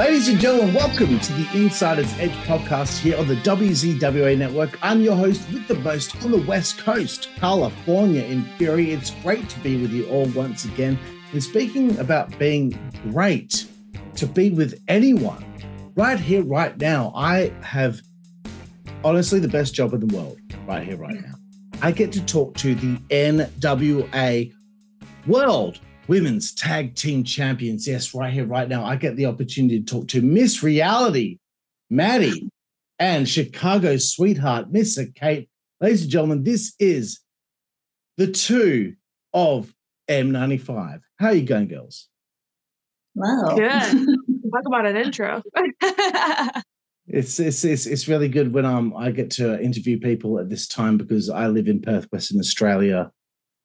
Ladies and gentlemen, welcome to the Insider's Edge podcast here on the WZWA network. I'm your host with the most on the West Coast, Karlifornia in Fury. It's great to be with you all once again. And speaking about being great, to be with anyone right here, right now, I have honestly the best job in the world right here, right now. I get to talk to the NWA World Women's Tag Team Champions. Yes, right here, right now. I get the opportunity to talk to Miss Reality, Madi, and Chicago sweetheart, Missa Kate. Ladies and gentlemen, this is the two of M95. How are you going, girls? Wow. Good. Talk about an intro. It's, it's it's it's really good when um I get to interview people at this time because I live in Perth, Western Australia,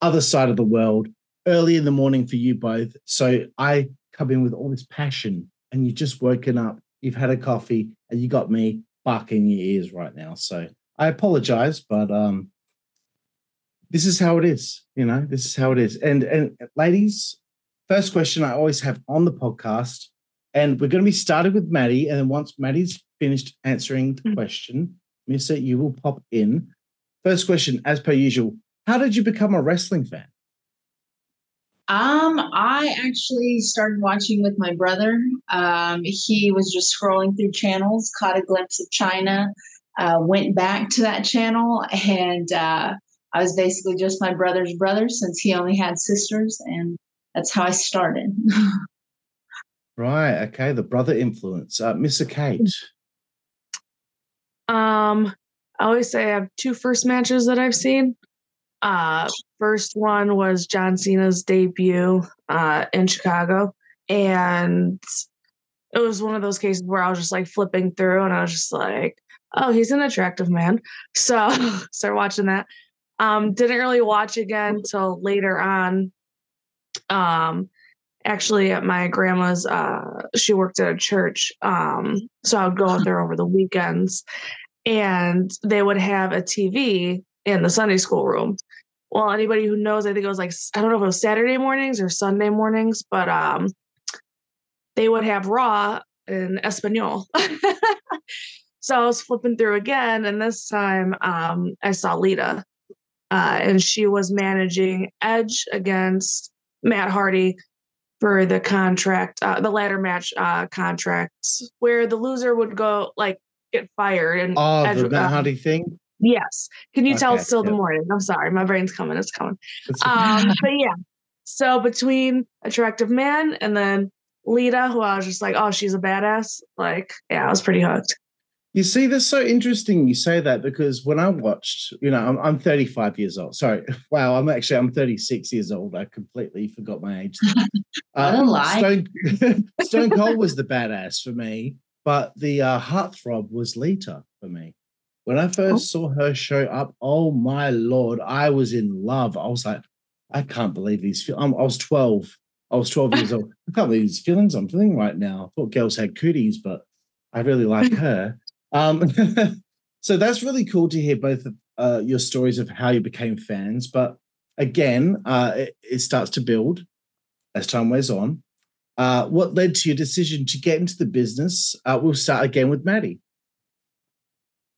other side of the world, early in the morning for you both. So I come in with all this passion, and you've just woken up, you've had a coffee, and you got me barking your ears right now. So I apologize, but um this is how it is, you know, this is how it is. And and ladies, first question I always have on the podcast, and we're going to be started with Madi, and then once Madi's finished answering the Mm. question, Missa, you will pop in. First question, as per usual, how did you become a wrestling fan? Um, I actually started watching with my brother. Um, he was just scrolling through channels, caught a glimpse of Chyna, uh, went back to that channel, and uh, I was basically just my brother's brother since he only had sisters, and that's how I started. Right, okay, the brother influence. Uh, Missa Kate. um, I always say I have two first matches that I've seen. Uh, first one was John Cena's debut uh, in Chicago, and it was one of those cases where I was just like flipping through, and I was just like, "Oh, he's an attractive man." So start watching that. Um, didn't really watch again till later on. Um, actually, at my grandma's, uh, she worked at a church, um, so I would go out there over the weekends, and they would have a TV in the Sunday school room. Well, anybody who knows, I think it was like I don't know if it was Saturday mornings or Sunday mornings, but um, they would have Raw in Espanol. so I was flipping through again, and this time um, I saw Lita, uh, and she was managing Edge against Matt Hardy for the contract, uh, the ladder match uh, contracts, where the loser would go like get fired and Oh, Edge the Matt Hardy thing? Yes. Can you tell it's still the morning? I'm sorry, my brain's coming. It's coming. Um, but yeah. So between attractive man and then Lita, who I was just like, oh, she's a badass. Like, yeah, I was pretty hooked. You see, that's so interesting you say that because when I watched, you know, I'm, I'm 35 years old. Sorry. Wow. I'm actually, I'm 36 years old. I completely forgot my age. Uh, What a lie. Stone, Stone Cold was the badass for me, but the uh, heartthrob was Lita for me. When I first saw her show up, oh my lord, I was in love. I was like, I can't believe these. I'm, I was 12. I was 12 years old. I can't believe these feelings I'm feeling right now. I thought girls had cooties, but I really like her. Um, so that's really cool to hear both of uh, your stories of how you became fans. But again, uh, it, it starts to build as time wears on. Uh, what led to your decision to get into the business? Uh, we'll start again with Madi.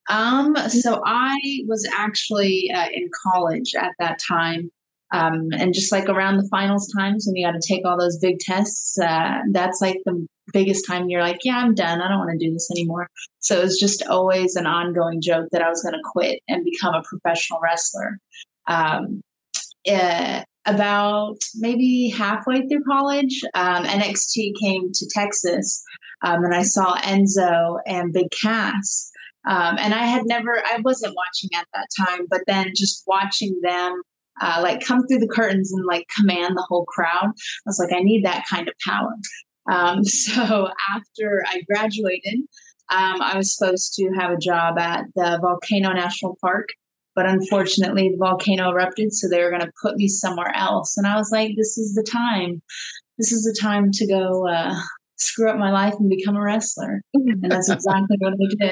Um, so I was actually uh, in college at that time. Um, and just like around the finals times when you got to take all those big tests, uh, that's like the biggest time you're like, yeah, I'm done. I don't want to do this anymore. So it was just always an ongoing joke that I was going to quit and become a professional wrestler. Um, uh, about maybe halfway through college, um, NXT came to Texas, um, and I saw Enzo and Big Cass. Um, and I had never, I wasn't watching at that time, but then just watching them uh, like come through the curtains and like command the whole crowd, I was like, I need that kind of power. Um, so after I graduated, um, I was supposed to have a job at the Volcano National Park, but unfortunately, the volcano erupted, so they were going to put me somewhere else. And I was like, this is the time. This is the time to go uh, screw up my life and become a wrestler. And that's exactly what I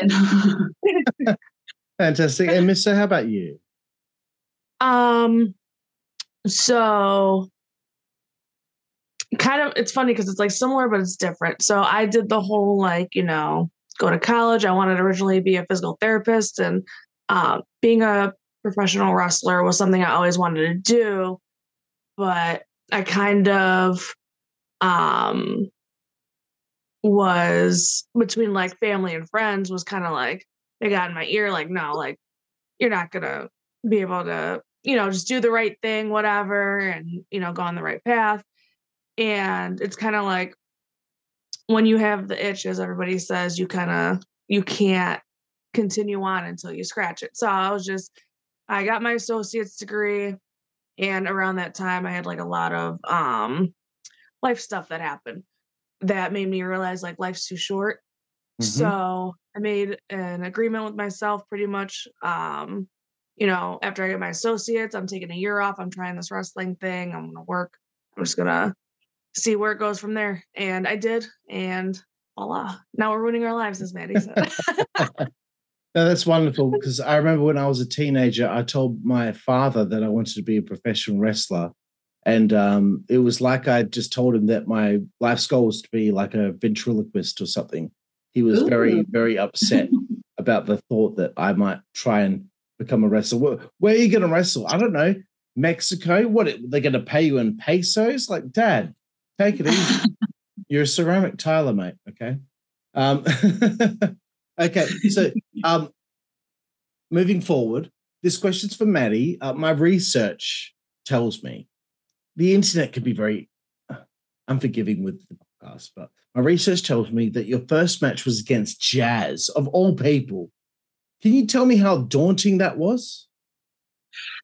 did. Fantastic. And Missa, how about you? Um, so kind of it's funny because it's like similar but it's different. So I did the whole like you know go to college. I wanted to originally be a physical therapist, and uh, being a professional wrestler was something I always wanted to do. But I kind of um was between like family and friends was kind of like they got in my ear like no like you're not gonna be able to you know just do the right thing whatever and you know go on the right path. And it's kind of like when you have the itch as everybody says you kind of you can't continue on until you scratch it. So i was just i got my associate's degree and around that time i had like a lot of um life stuff that happened that made me realize like life's too short mm-hmm. so i made an agreement with myself pretty much um you know after i get my associates i'm taking a year off i'm trying this wrestling thing i'm gonna work i'm just gonna see where it goes from there. And I did, and voila. Now we're ruining our lives, as Madi said. No, that's wonderful because I remember when I was a teenager, I told my father that I wanted to be a professional wrestler. And um, it was like I just told him that my life's goal was to be like a ventriloquist or something. He was Ooh. very, very upset about the thought that I might try and become a wrestler. Where, where are you going to wrestle? I don't know. Mexico? What? They're going to pay you in pesos? Like, Dad, Take it easy. You're a ceramic tiler, mate. Okay. Um, okay. So, um, moving forward, this question's for Maddie. Uh, my research tells me the internet can be very unforgiving with the podcast, but my research tells me that your first match was against Jazz, of all people. Can you tell me how daunting that was?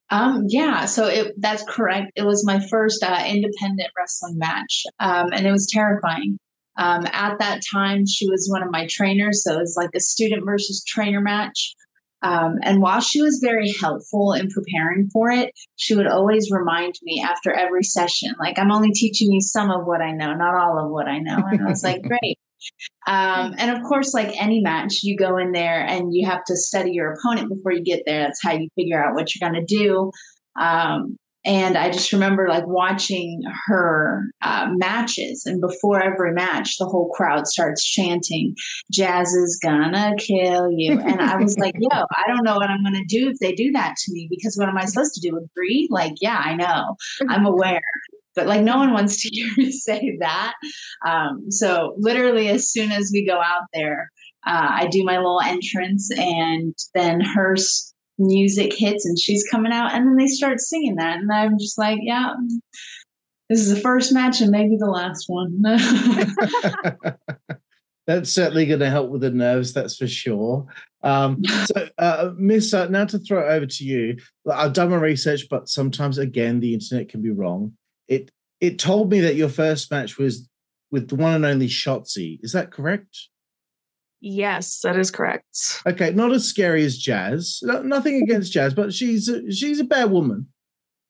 Um, yeah, so it, that's correct. It was my first uh, independent wrestling match, um, and it was terrifying. Um, at that time, she was one of my trainers, so it was like a student versus trainer match. Um, and while she was very helpful in preparing for it, she would always remind me after every session, like, I'm only teaching you some of what I know, not all of what I know. And I was like, great. Um, and of course, like any match, you go in there and you have to study your opponent before you get there. That's how you figure out what you're going to do. Um, and I just remember like watching her uh, matches, and before every match, the whole crowd starts chanting, "Jazz is gonna kill you," and I was like, "Yo, I don't know what I'm gonna do if they do that to me because what am I supposed to do? Agree? Like, yeah, I know, I'm aware, but like no one wants to hear me say that. Um, so literally, as soon as we go out there, uh, I do my little entrance, and then her music hits, and she's coming out, and then they start singing that, and I'm just like, yeah. This is the first match and maybe the last one. that's certainly going to help with the nerves, that's for sure. Um, so, uh, Miss, uh, now to throw it over to you. I've done my research, but sometimes, again, the internet can be wrong it it told me that your first match was with the one and only Shotzi. Is that correct? Yes, that is correct. Okay, not as scary as Jazz. No, nothing against Jazz, but she's a, she's a bad woman.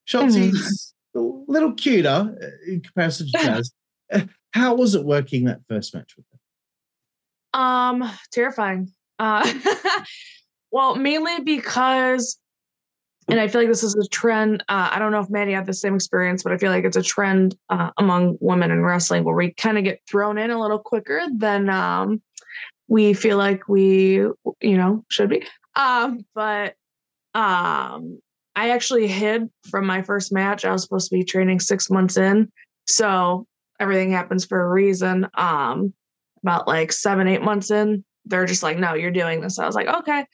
Shotzi's mm. a little cuter uh, in comparison to Jazz. Uh, how was it working that first match with her? Um, terrifying. Uh, well, mainly because and I feel like this is a trend. Uh, I don't know if Madi had the same experience, but I feel like it's a trend uh, among women in wrestling where we kind of get thrown in a little quicker than um, we feel like we, you know, should be. Um, but um, I actually hid from my first match. I was supposed to be training six months in, so everything happens for a reason. Um, about like seven, eight months in, they're just like, "No, you're doing this." I was like, "Okay."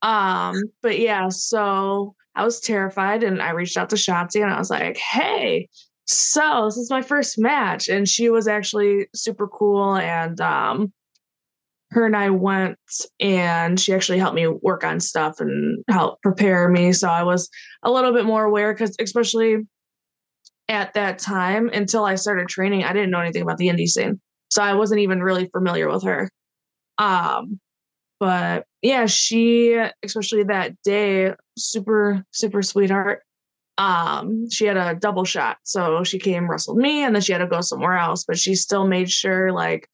Um, but yeah, so I was terrified and I reached out to Shotzi and I was like, hey, so this is my first match. And she was actually super cool. And um, her and I went and she actually helped me work on stuff and help prepare me. So I was a little bit more aware because, especially at that time, until I started training, I didn't know anything about the indie scene. So I wasn't even really familiar with her. Um, but yeah, she, especially that day, super, super sweetheart. Um, she had a double shot. So she came, wrestled me, and then she had to go somewhere else. But she still made sure, like,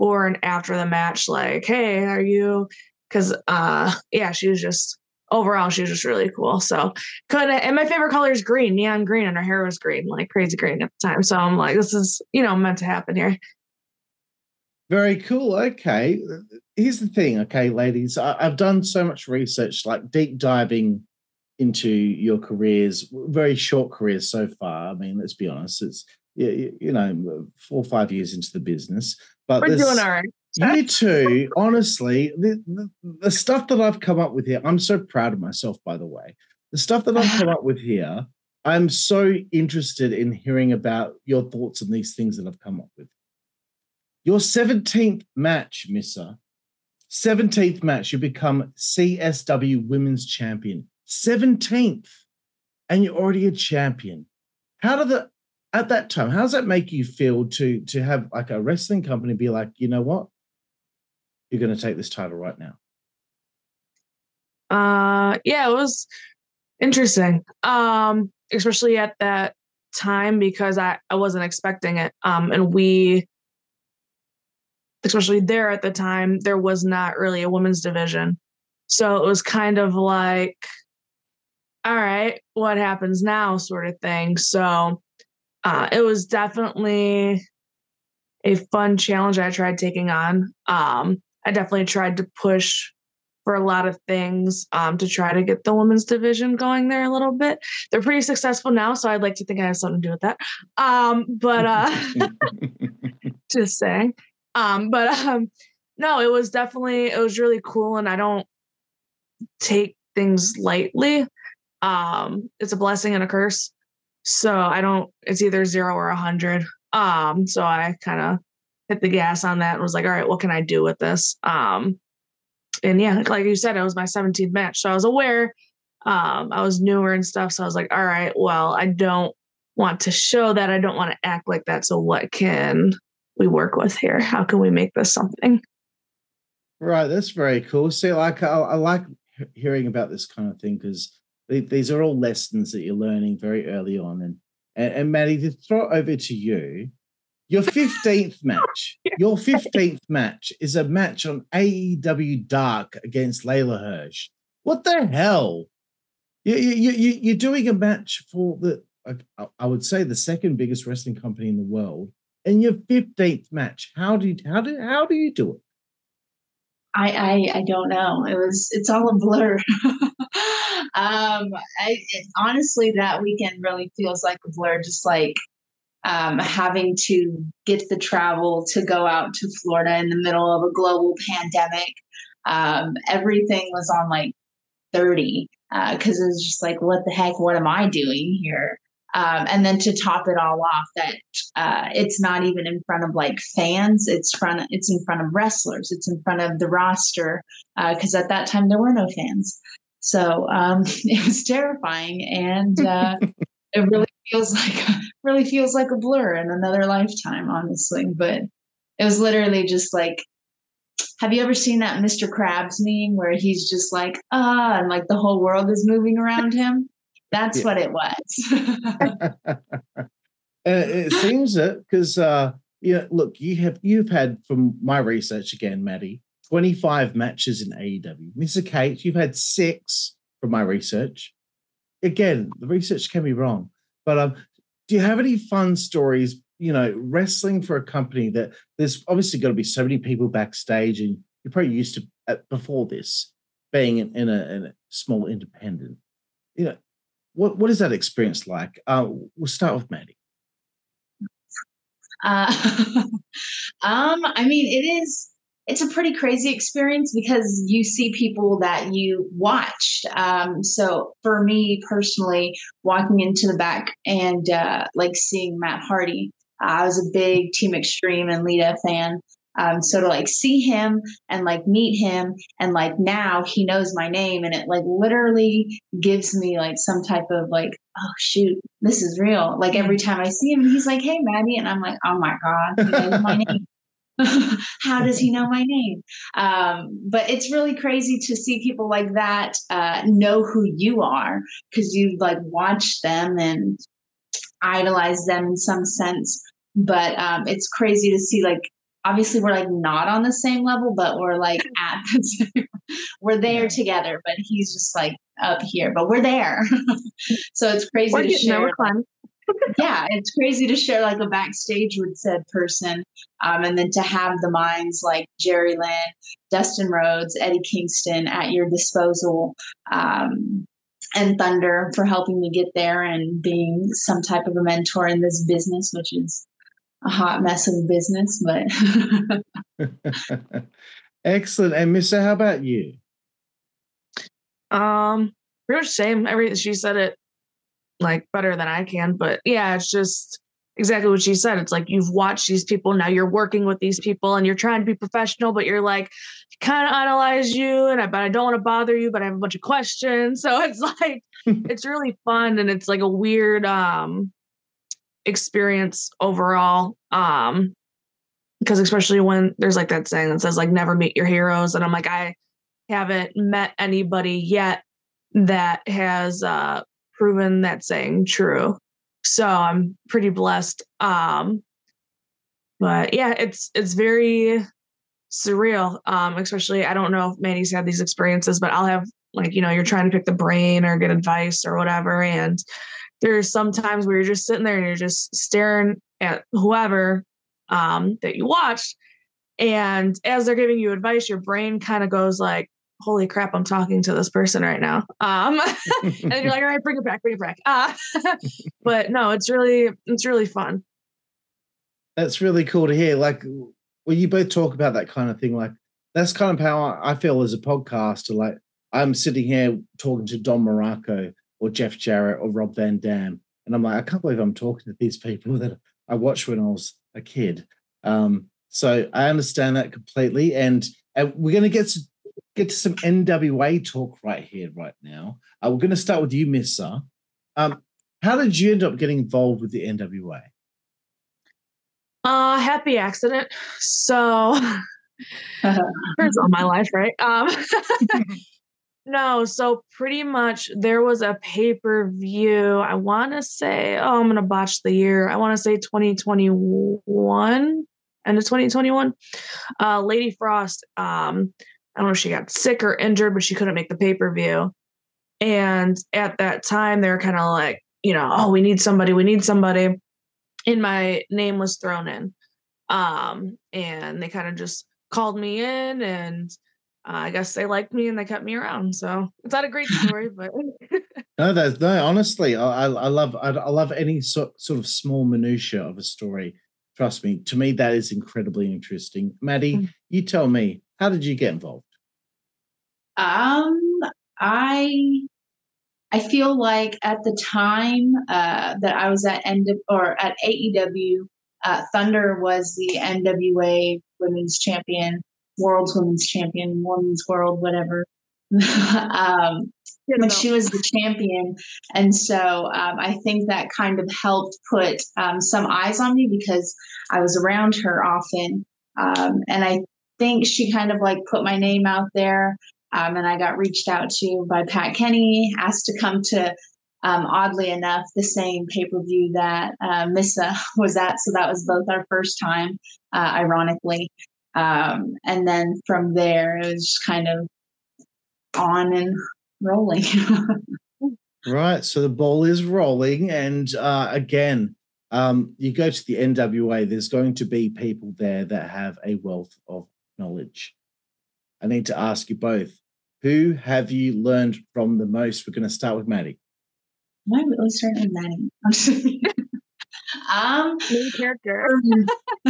and after the match, like, hey, are you? Because, uh, yeah, she was just overall, she was just really cool. So could and my favorite color is green, neon green, and her hair was green, like crazy green at the time. So I'm like, this is you know meant to happen here. Very cool. Okay. Here's the thing, okay, ladies. I, have done so much research, like deep diving into your careers, very short careers so far. I mean, let's be honest, it's you, you know four or five years into the business, but we're doing all right. you two, honestly, the, the, the stuff that I've come up with here, I'm so proud of myself. By the way, the stuff that I've come up with here, I'm so interested in hearing about your thoughts on these things that I've come up with. Your 17th match, Missa. 17th match, you become CSW Women's Champion. 17th. And you're already a champion. How do the at that time, how does that make you feel to to have like a wrestling company be like, you know what? You're gonna take this title right now. Uh yeah, it was interesting. Um, especially at that time because I, I wasn't expecting it. Um and we especially there at the time, there was not really a women's division. So it was kind of like, all right, what happens now, sort of thing. So uh, it was definitely a fun challenge I tried taking on. Um, I definitely tried to push for a lot of things um, to try to get the women's division going there a little bit. They're pretty successful now, so I'd like to think I have something to do with that. Um, but uh, just saying. Um, but um, no, it was definitely it was really cool, and I don't take things lightly. Um, it's a blessing and a curse. So I don't. It's either zero or a hundred. Um, so I kind of hit the gas on that and was like, all right, what can I do with this? Um, and yeah, like you said, it was my 17th match, so I was aware. Um, I was newer and stuff, so I was like, all right, well, I don't want to show that. I don't want to act like that. So what can we work with here? How can we make this something? Right, that's very cool. See, like I, I like hearing about this kind of thing because these are all lessons that you're learning very early on. And and, and Madi, to throw it over to you, your 15th match, your 15th match is a match on AEW Dark against Leyla Hirsch. What the hell? You, you, you, you're doing a match for the, I would say, the second biggest wrestling company in the world in your 15th match. How do you, how do, how do you do it? I, I, I don't know. It was it's all a blur. um, I, it, honestly, that weekend really feels like a blur. Just like um, having to get the travel to go out to Florida in the middle of a global pandemic. Um, everything was on like thirty because uh, it was just like, what the heck? What am I doing here? Um, and then to top it all off, that uh, it's not even in front of like fans. It's front. It's in front of wrestlers. It's in front of the roster because uh, at that time there were no fans. So um, it was terrifying, and uh, it really feels like really feels like a blur in another lifetime, honestly. But it was literally just like have you ever seen that Mr. Krabs meme where he's just like, ah, and like the whole world is moving around him? That's yeah. what it was. and it seems it because uh, yeah, look, you have you've had from my research again, Madi, 25 matches in AEW. Missa Kate, you've had six from my research. Again, the research can be wrong, but um, do you have any fun stories? You know, wrestling for a company that there's obviously got to be so many people backstage, and you're probably used to uh, before this being in, in, a, in a small independent. You know, what what is that experience like? Uh, we'll start with Madi. Uh, um, I mean, it is. It's a pretty crazy experience because you see people that you watched. Um, so for me personally, walking into the back and uh, like seeing Matt Hardy, uh, I was a big Team Extreme and Lita fan. Um, so to like see him and like meet him and like now he knows my name and it like literally gives me like some type of like, oh shoot, this is real. Like every time I see him he's like, hey Madi, and I'm like, oh my God, he knows my name. How does he know my name? Um, but it's really crazy to see people like that uh, know who you are because you like watch them and idolize them in some sense. But um, it's crazy to see like obviously we're like not on the same level, but we're like at the same we're there together, but he's just like up here, but we're there. so it's crazy we're to share. Yeah, it's crazy to share like a backstage with said person, um, and then to have the minds like Jerry Lynn, Dustin Rhodes, Eddie Kingston at your disposal, um, and Thunder for helping me get there and being some type of a mentor in this business, which is a hot mess of a business, but excellent. And Missa, how about you? Um, pretty much the same. Every she said it like better than I can, but yeah, it's just exactly what she said. It's like you've watched these people, now you're working with these people and you're trying to be professional, but you're like kind of analyze you and I but I don't want to bother you, but I have a bunch of questions. So it's like it's really fun and it's like a weird um experience overall. Um because especially when there's like that saying that says like never meet your heroes and I'm like I haven't met anybody yet that has uh proven that saying true. So I'm pretty blessed. Um but yeah, it's it's very surreal. Um, especially I don't know if Madi's had these experiences, but I'll have like, you know, you're trying to pick the brain or get advice or whatever. And there's sometimes where you're just sitting there and you're just staring at whoever um, that you watched. And as they're giving you advice, your brain kind of goes like, holy crap, I'm talking to this person right now. Um, and you're like, all right, bring it back, bring it back. Uh, but no, it's really, it's really fun. That's really cool to hear. Like well, you both talk about that kind of thing, like that's kind of how I feel as a podcaster. Like I'm sitting here talking to Don Muraco or Jeff Jarrett or Rob Van Dam. And I'm like, I can't believe I'm talking to these people that I watched when I was a kid. Um, so I understand that completely. And, and we're going to get to, get to some NWA talk right here, right now. Uh, we're going to start with you, Missa. Um, how did you end up getting involved with the NWA? Uh, happy accident. So, first all my life, right? Um, No, so pretty much there was a pay per view. I want to say, oh, I'm going to botch the year. I want to say 2021, end of 2021. Uh, Lady Frost, um, I don't know if she got sick or injured, but she couldn't make the pay per view. And at that time, they were kind of like, you know, oh, we need somebody, we need somebody. And my name was thrown in. Um, and they kind of just called me in and uh, I guess they liked me and they kept me around. So it's not a great story, but no, that's no. Honestly, I, I love I, I love any sort sort of small minutia of a story. Trust me, to me that is incredibly interesting. Madi, mm-hmm. you tell me, how did you get involved? Um, I I feel like at the time uh, that I was at end or at AEW, uh, Thunder was the NWA Women's Champion world's women's champion, women's world, whatever. um, when she was the champion. And so um, I think that kind of helped put um, some eyes on me because I was around her often. Um, and I think she kind of like put my name out there. Um, and I got reached out to by Pat Kenny, asked to come to, um, oddly enough, the same pay per view that uh, Missa was at. So that was both our first time, uh, ironically. Um, and then from there, it was kind of on and rolling. right. So the ball is rolling. And uh, again, um, you go to the NWA, there's going to be people there that have a wealth of knowledge. I need to ask you both who have you learned from the most? We're going to start with Madi. Why would we start with Madi? Um, main character.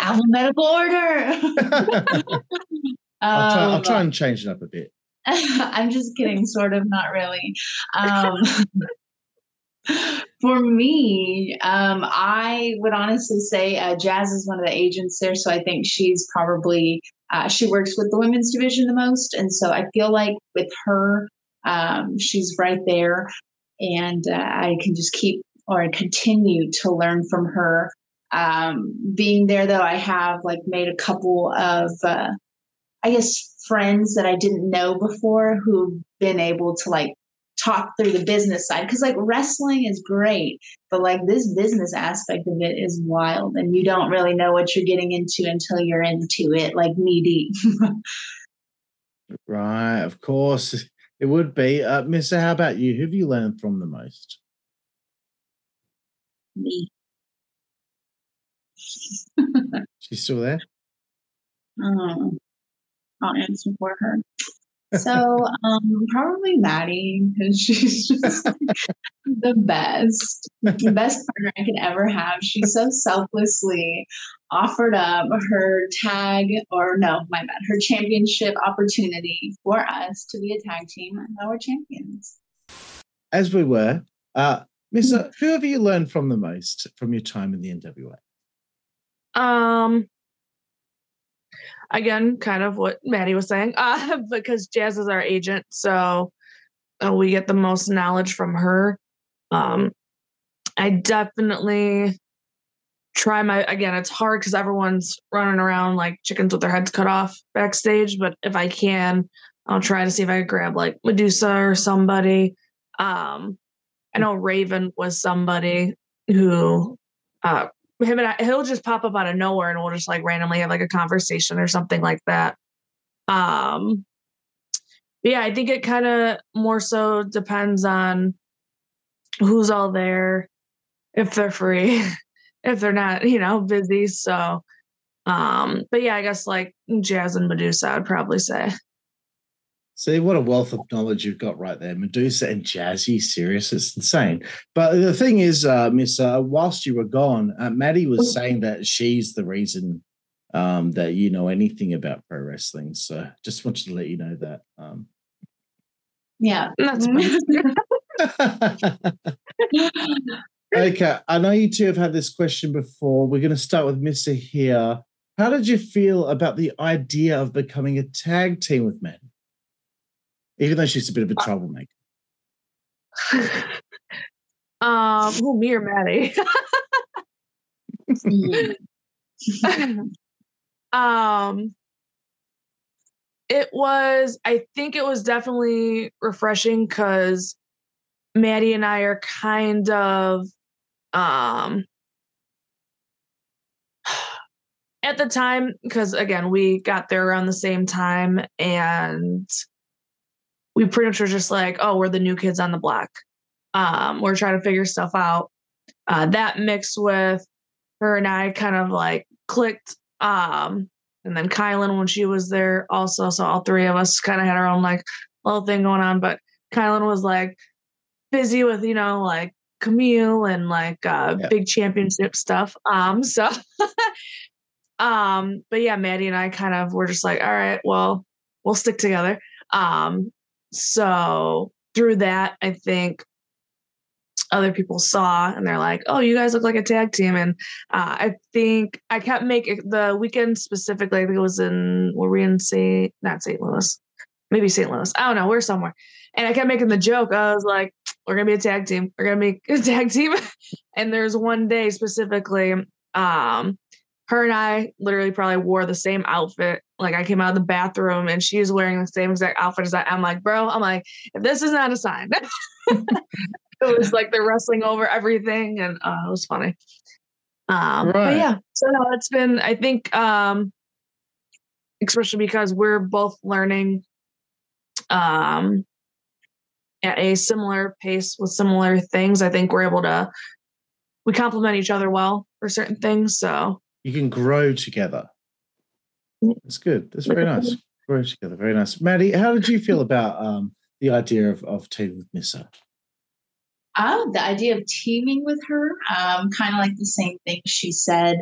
alphabetical order. I'll, try, I'll try and change it up a bit. I'm just kidding, sort of, not really. Um, for me, um, I would honestly say uh, Jazz is one of the agents there, so I think she's probably uh, she works with the women's division the most, and so I feel like with her, um, she's right there, and uh, I can just keep or continue to learn from her. Um, being there, though, I have like made a couple of, uh, I guess, friends that I didn't know before who've been able to like talk through the business side because like wrestling is great but like this business aspect of it is wild and you don't really know what you're getting into until you're into it like knee deep Right, of course. It would be. Uh, Missa, how about you? Who have you learned from the most? Me. She's still there? Um, I'll answer for her. So, um, probably Madi, because she's just the best, the best partner I could ever have. She so selflessly offered up her tag, or no, my bad, her championship opportunity for us to be a tag team, and now we're champions. As we were, uh, Missa, who have you learned from the most from your time in the NWA? Um, again, kind of what Madi was saying, uh, because Jazz is our agent, so uh, we get the most knowledge from her. Um, I definitely try my again. It's hard because everyone's running around like chickens with their heads cut off backstage. But if I can, I'll try to see if I can grab like Medusa or somebody. Um, I know Raven was somebody who uh, him and I, he'll just pop up out of nowhere and we'll just like randomly have like a conversation or something like that. Um, yeah, I think it kind of more so depends on who's all there, if they're free, if they're not, you know, busy. So, um, but yeah, I guess like Jazz and Medusa, I'd probably say. See what a wealth of knowledge you've got right there. Medusa and Jazzy, serious, it's insane. But the thing is, uh, Miss, uh, whilst you were gone, uh, Madi was saying that she's the reason um, that you know anything about pro wrestling. So just wanted to let you know that. Um, yeah, that's okay, I know you two have had this question before. We're going to start with Missa here. How did you feel about the idea of becoming a tag team with men? Even though she's a bit of a uh, troublemaker. um, who me or Madi? um, it was. I think it was definitely refreshing because Madi and I are kind of um at the time because again we got there around the same time and we pretty much were just like, oh, we're the new kids on the block. Um, we're trying to figure stuff out. Uh, that mixed with her and I kind of like clicked. Um, and then Kilynn when she was there also. So all three of us kind of had our own like little thing going on. But Kilynn was like busy with, you know, like Kamille and like uh yep. big championship stuff. Um, so um, but yeah, Madi and I kind of were just like, all right, well, we'll stick together. Um, so through that, I think other people saw and they're like, "Oh, you guys look like a tag team." And uh, I think I kept making the weekend specifically. I think it was in were we in St. not St. Louis, maybe St. Louis. I don't know. We're somewhere. And I kept making the joke. I was like, "We're gonna be a tag team. We're gonna make a tag team." and there's one day specifically. Um, her and I literally probably wore the same outfit. Like I came out of the bathroom and she was wearing the same exact outfit as I. I'm like, bro, I'm like, if this is not a sign. it was like they're wrestling over everything, and uh, it was funny. Um, right. But yeah, so no, it's been. I think, um, especially because we're both learning um, at a similar pace with similar things. I think we're able to we complement each other well for certain things. So you can grow together. That's good. That's very nice. Grow together. Very nice. Madi, how did you feel about um, the idea of, of teaming with Missa? Oh, the idea of teaming with her, um, kind of like the same thing she said.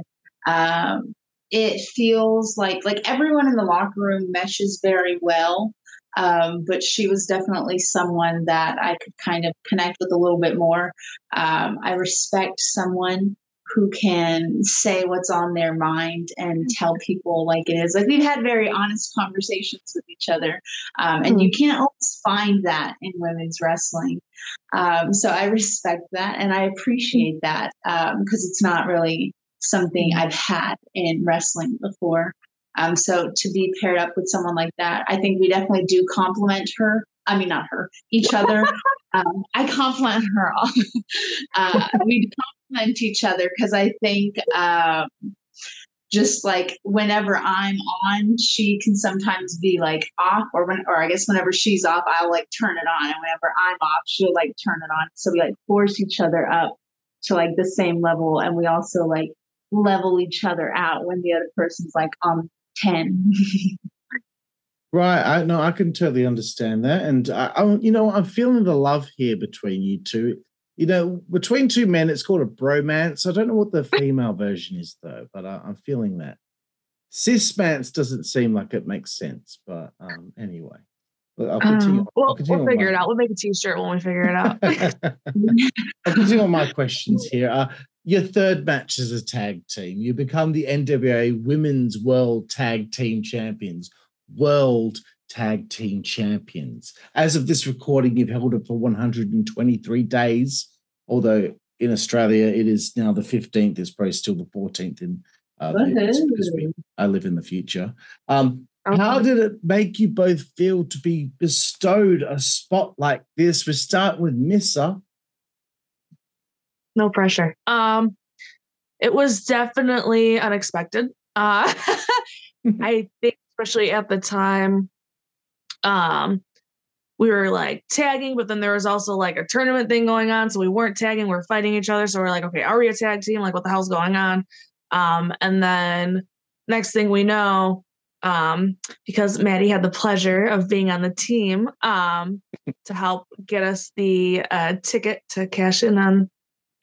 Um, it feels like like everyone in the locker room meshes very well. Um, but she was definitely someone that I could kind of connect with a little bit more. Um, I respect someone who can say what's on their mind and mm-hmm. tell people like it is. Like we've had very honest conversations with each other, um, and you mm-hmm. can't always find that in women's wrestling. Um, so I respect that and I appreciate that because um, it's not really something I've had in wrestling before. Um, so to be paired up with someone like that, I think we definitely do compliment her. I mean, not her, each other. um, I compliment her. uh, we compliment each other because I think um, just like whenever I'm on, she can sometimes be like off, or when, or I guess whenever she's off, I'll like turn it on, and whenever I'm off, she'll like turn it on. So we like force each other up to like the same level, and we also like level each other out when the other person's like on ten. right, I know I can totally understand that, and I, I, you know, I'm feeling the love here between you two you know, between two men, it's called a bromance. I don't know what the female version is though, but I, am feeling that. Cismance doesn't seem like it makes sense, but um, anyway. I'll continue. Um, we'll, I'll continue we'll figure my... it out. We'll make a t-shirt when we figure it out. I'll continue on my questions here. Uh, your third match as a tag team, you become the NWA Women's World Tag Team Champions. World Tag Team Champions. As of this recording, you've held it for 123 days, although in Australia it is now the 15th. It's probably still the 14th in uh, because we, I live in the future. Um, okay. How did it make you both feel to be bestowed a spot like this? We start with Missa. No pressure. Um, it was definitely unexpected. Uh, I think, especially at the time, um, we were like tagging, but then there was also like a tournament thing going on. So we weren't tagging, we are fighting each other. So we're like, okay, are we a tag team? Like, what the hell's going on? Um, and then next thing we know, um, because Madi had the pleasure of being on the team um, to help get us the uh, ticket to cash in on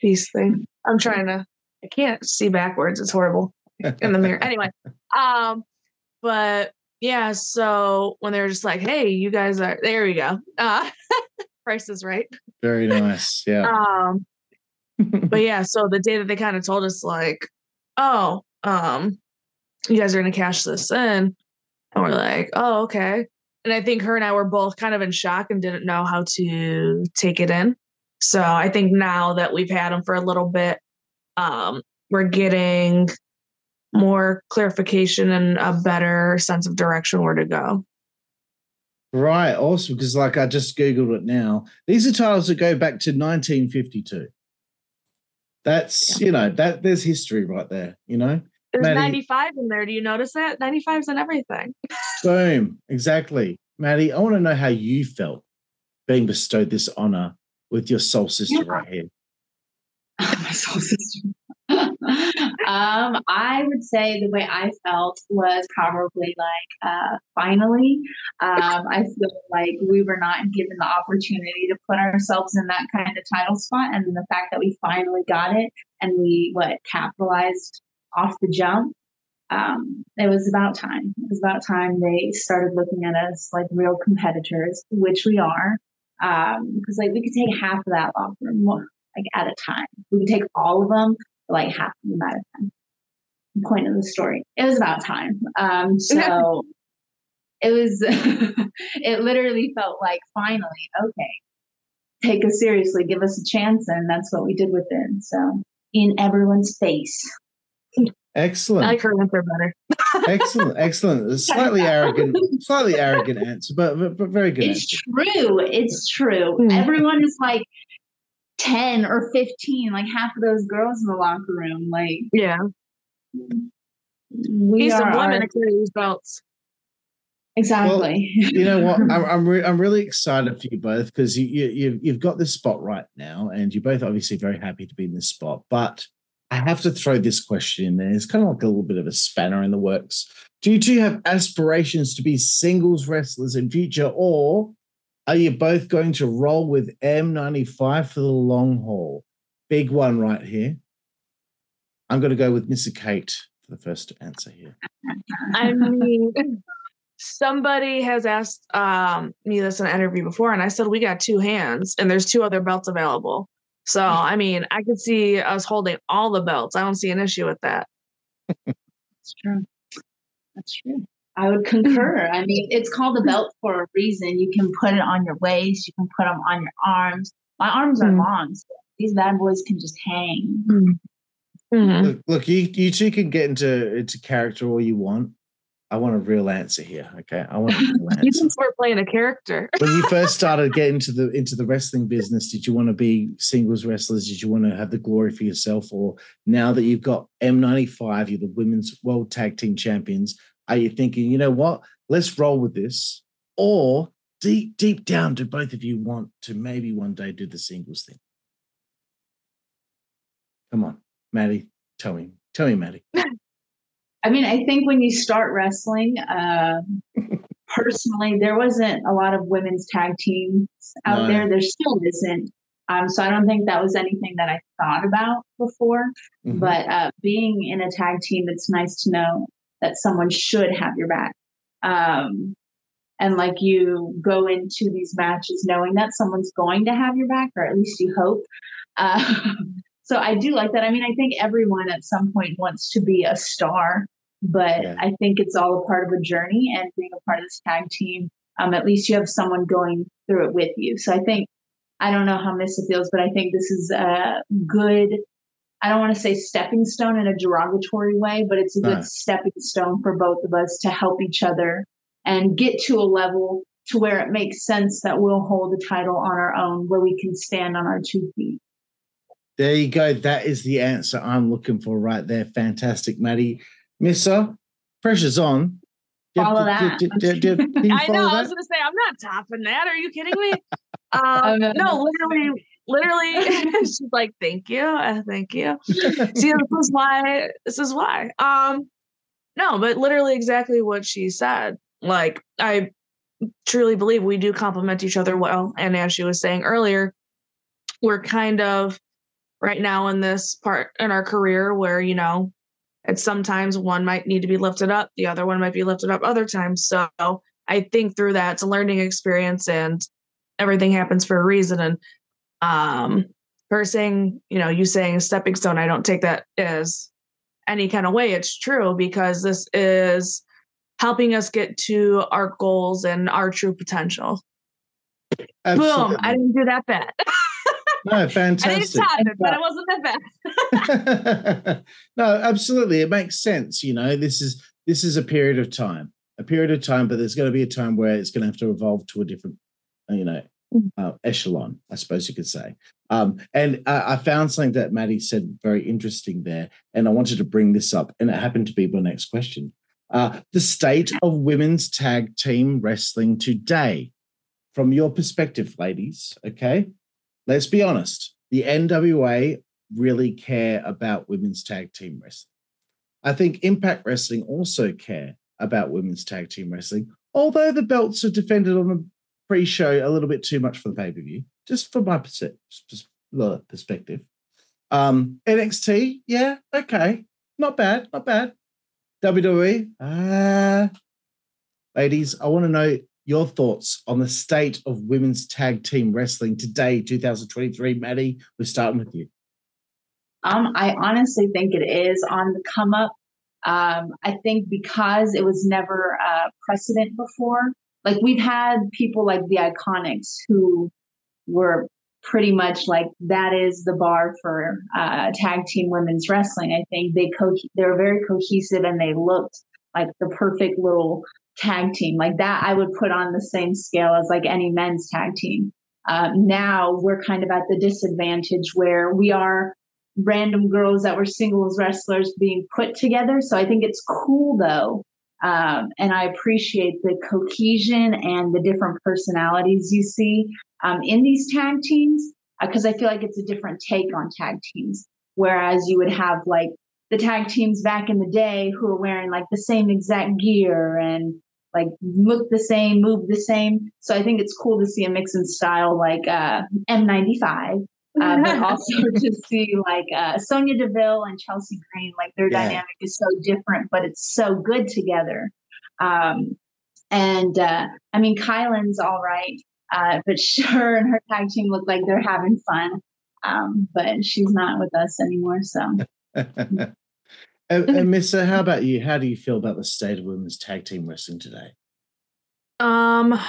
these thing. I'm trying to, I can't see backwards. It's horrible in the mirror. Anyway, um, but yeah, so when they're just like, "Hey, you guys are there," we go. Uh, price is right. Very nice. Yeah. um, but yeah, so the day that they kind of told us, like, "Oh, um, you guys are gonna cash this in," and we're like, "Oh, okay." And I think her and I were both kind of in shock and didn't know how to take it in. So I think now that we've had them for a little bit, um, we're getting more clarification and a better sense of direction where to go. Right, awesome. Because like I just googled it now, these are titles that go back to 1952. That's yeah. you know that there's history right there. You know, there's Madi, 95 in there. Do you notice that 95's in everything? Boom, exactly, Madi. I want to know how you felt being bestowed this honor with your soul sister yeah. right here. My soul sister. um, I would say the way I felt was probably like, uh, finally, um, I feel like we were not given the opportunity to put ourselves in that kind of title spot. And the fact that we finally got it and we, what, capitalized off the jump, um, it was about time. It was about time they started looking at us like real competitors, which we are. Um, because like we could take half of that locker room, like at a time. We could take all of them, like half the amount of time. Point of the story. It was about time. Um, so it was. it literally felt like finally, okay, take us seriously, give us a chance, and that's what we did with it. So in everyone's face. Excellent. I like her answer better. excellent, excellent. slightly arrogant, slightly arrogant answer, but but, but very good. It's answer. true. It's true. Mm. Everyone is like, 10 or 15, like half of those girls in the locker room. Like, yeah. We He's the women to carry these belts. Exactly. Well, you know what? I'm I'm, re- I'm really excited for you both because you, you you've you've got this spot right now, and you're both obviously very happy to be in this spot. But I have to throw this question in there. It's kind of like a little bit of a spanner in the works. Do you two have aspirations to be singles wrestlers in future, or are you both going to roll with M95 for the long haul? Big one right here. I'm going to go with Missa Kate for the first answer here. I mean, somebody has asked um, me this in an interview before, and I said we got two hands, and there's two other belts available. So, I mean, I could see us holding all the belts. I don't see an issue with that. That's true. That's true. I would concur. I mean, it's called a belt for a reason. You can put it on your waist, you can put them on your arms. My arms are mm. long, so these bad boys can just hang. Mm. Mm-hmm. Look, look, you you two can get into into character all you want. I want a real answer here. Okay, I want a real answer. you think we're playing a character. when you first started getting into the into the wrestling business, did you want to be singles wrestlers? Did you want to have the glory for yourself? Or now that you've got M95, you're the women's world tag team champions, are you thinking, you know what? Let's roll with this? Or deep, deep down, do both of you want to maybe one day do the singles thing? Come on, Madi, tell me. Tell me, Madi. I mean, I think when you start wrestling, uh, personally, there wasn't a lot of women's tag teams out no. there. There still isn't. Um, so I don't think that was anything that I thought about before. Mm-hmm. But uh, being in a tag team, it's nice to know that someone should have your back. Um, and like you go into these matches knowing that someone's going to have your back, or at least you hope. Uh, so I do like that. I mean, I think everyone at some point wants to be a star but yeah. I think it's all a part of a journey and being a part of this tag team. Um, at least you have someone going through it with you. So I think I don't know how Missa feels, but I think this is a good. I don't want to say stepping stone in a derogatory way, but it's a good stepping stone for both of us to help each other and get to a level to where it makes sense that we'll hold the title on our own, where we can stand on our two feet. There you go. That is the answer I'm looking for right there. Fantastic, Madi. Missa, pressure's on. Follow that. I know. I was going to say, I'm not topping that. Are you kidding me? um, no, literally, literally, she's like, "Thank you, uh, thank you." See, this is why. This is why. Um, no, but literally, exactly what she said. Like, I truly believe we do complement each other well. And as she was saying earlier, we're kind of right now in this part in our career where you know and sometimes one might need to be lifted up, the other one might be lifted up other times. So I think through that, it's a learning experience and everything happens for a reason. And um, her saying, you know, you saying stepping stone, I don't take that as any kind of way. It's true because this is helping us get to our goals and our true potential. Absolutely. Boom! I didn't do that bad. No, fantastic. I didn't it, but it wasn't that bad. no, absolutely. It makes sense. You know, this is this is a period of time, a period of time, but there's going to be a time where it's going to have to evolve to a different, you know. Uh, echelon, I suppose you could say. Um, and I found something that Madi said very interesting there, and I wanted to bring this up, and it happened to be my next question. Uh, the state of women's tag team wrestling today, from your perspective, ladies. Okay, let's be honest, the NWA really care about women's tag team wrestling. I think Impact Wrestling also care about women's tag team wrestling, although the belts are defended on the pre-show a little bit too much for the pay-per-view, just from my perspective. Um, NXT, yeah, okay, not bad, not bad. WWE, uh, ladies, I want to know your thoughts on the state of women's tag team wrestling today, 2023. Madi, we're starting with you. Um, I honestly think it is on the come up. Um, I think because it was never a precedent before. Like we've had people like the Iconics who were pretty much like that is the bar for uh, tag team women's wrestling. I think they co- they're very cohesive and they looked like the perfect little tag team. Like that i would put on the same scale as like any men's tag team. Uh, now we're kind of at the disadvantage where we are random girls that were singles wrestlers being put together. So i think it's cool though um, and i appreciate the cohesion and the different personalities you see um, in these tag teams because uh, i feel like it's a different take on tag teams whereas you would have like the tag teams back in the day who were wearing like the same exact gear and like look the same, move the same. So I think it's cool to see a mix in style like uh, M95, uh, but also to see like uh, Sonya Deville and Chelsea Green. Like their yeah. dynamic is so different, but it's so good together. Um, and uh, I mean, Kilynn's all right, uh, but sure, and her tag team look like they're having fun. Um, but she's not with us anymore. So And, and Missa, how about you? How do you feel about the state of women's tag team wrestling today? Um,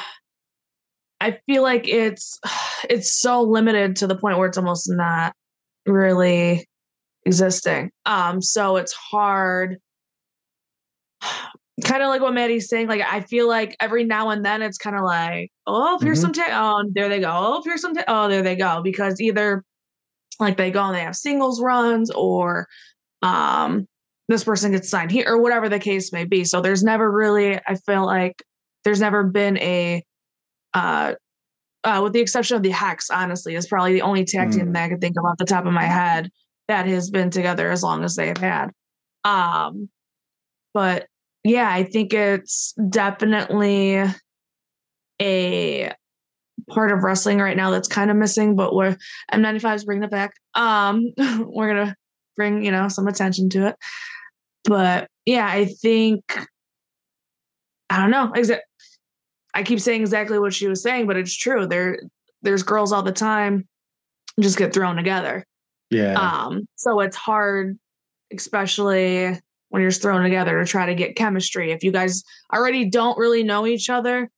I feel like it's it's so limited to the point where it's almost not really existing. Um, so it's hard. kind of like what Madi's saying. Like I feel like every now and then it's kind of like, oh, here's mm-hmm. some tag. Oh, there they go. Oh, here's some. Ta- oh, there they go. Because either like they go and they have singles runs, or um, this person gets signed here, or whatever the case may be. So there's never really. I feel like there's never been a. Uh, uh, with the exception of the Hex, honestly, is probably the only tag team mm. that I could think of off the top of my head that has been together as long as they have had. Um, but yeah, I think it's definitely a part of wrestling right now that's kind of missing, but we're M95 is bringing it back. Um, we're gonna bring you know some attention to it. But yeah, I think I don't know. I keep saying exactly what she was saying, but it's true. There, there's girls all the time just get thrown together. Yeah. Um. So it's hard, especially when you're thrown together to try to get chemistry. If you guys already don't really know each other,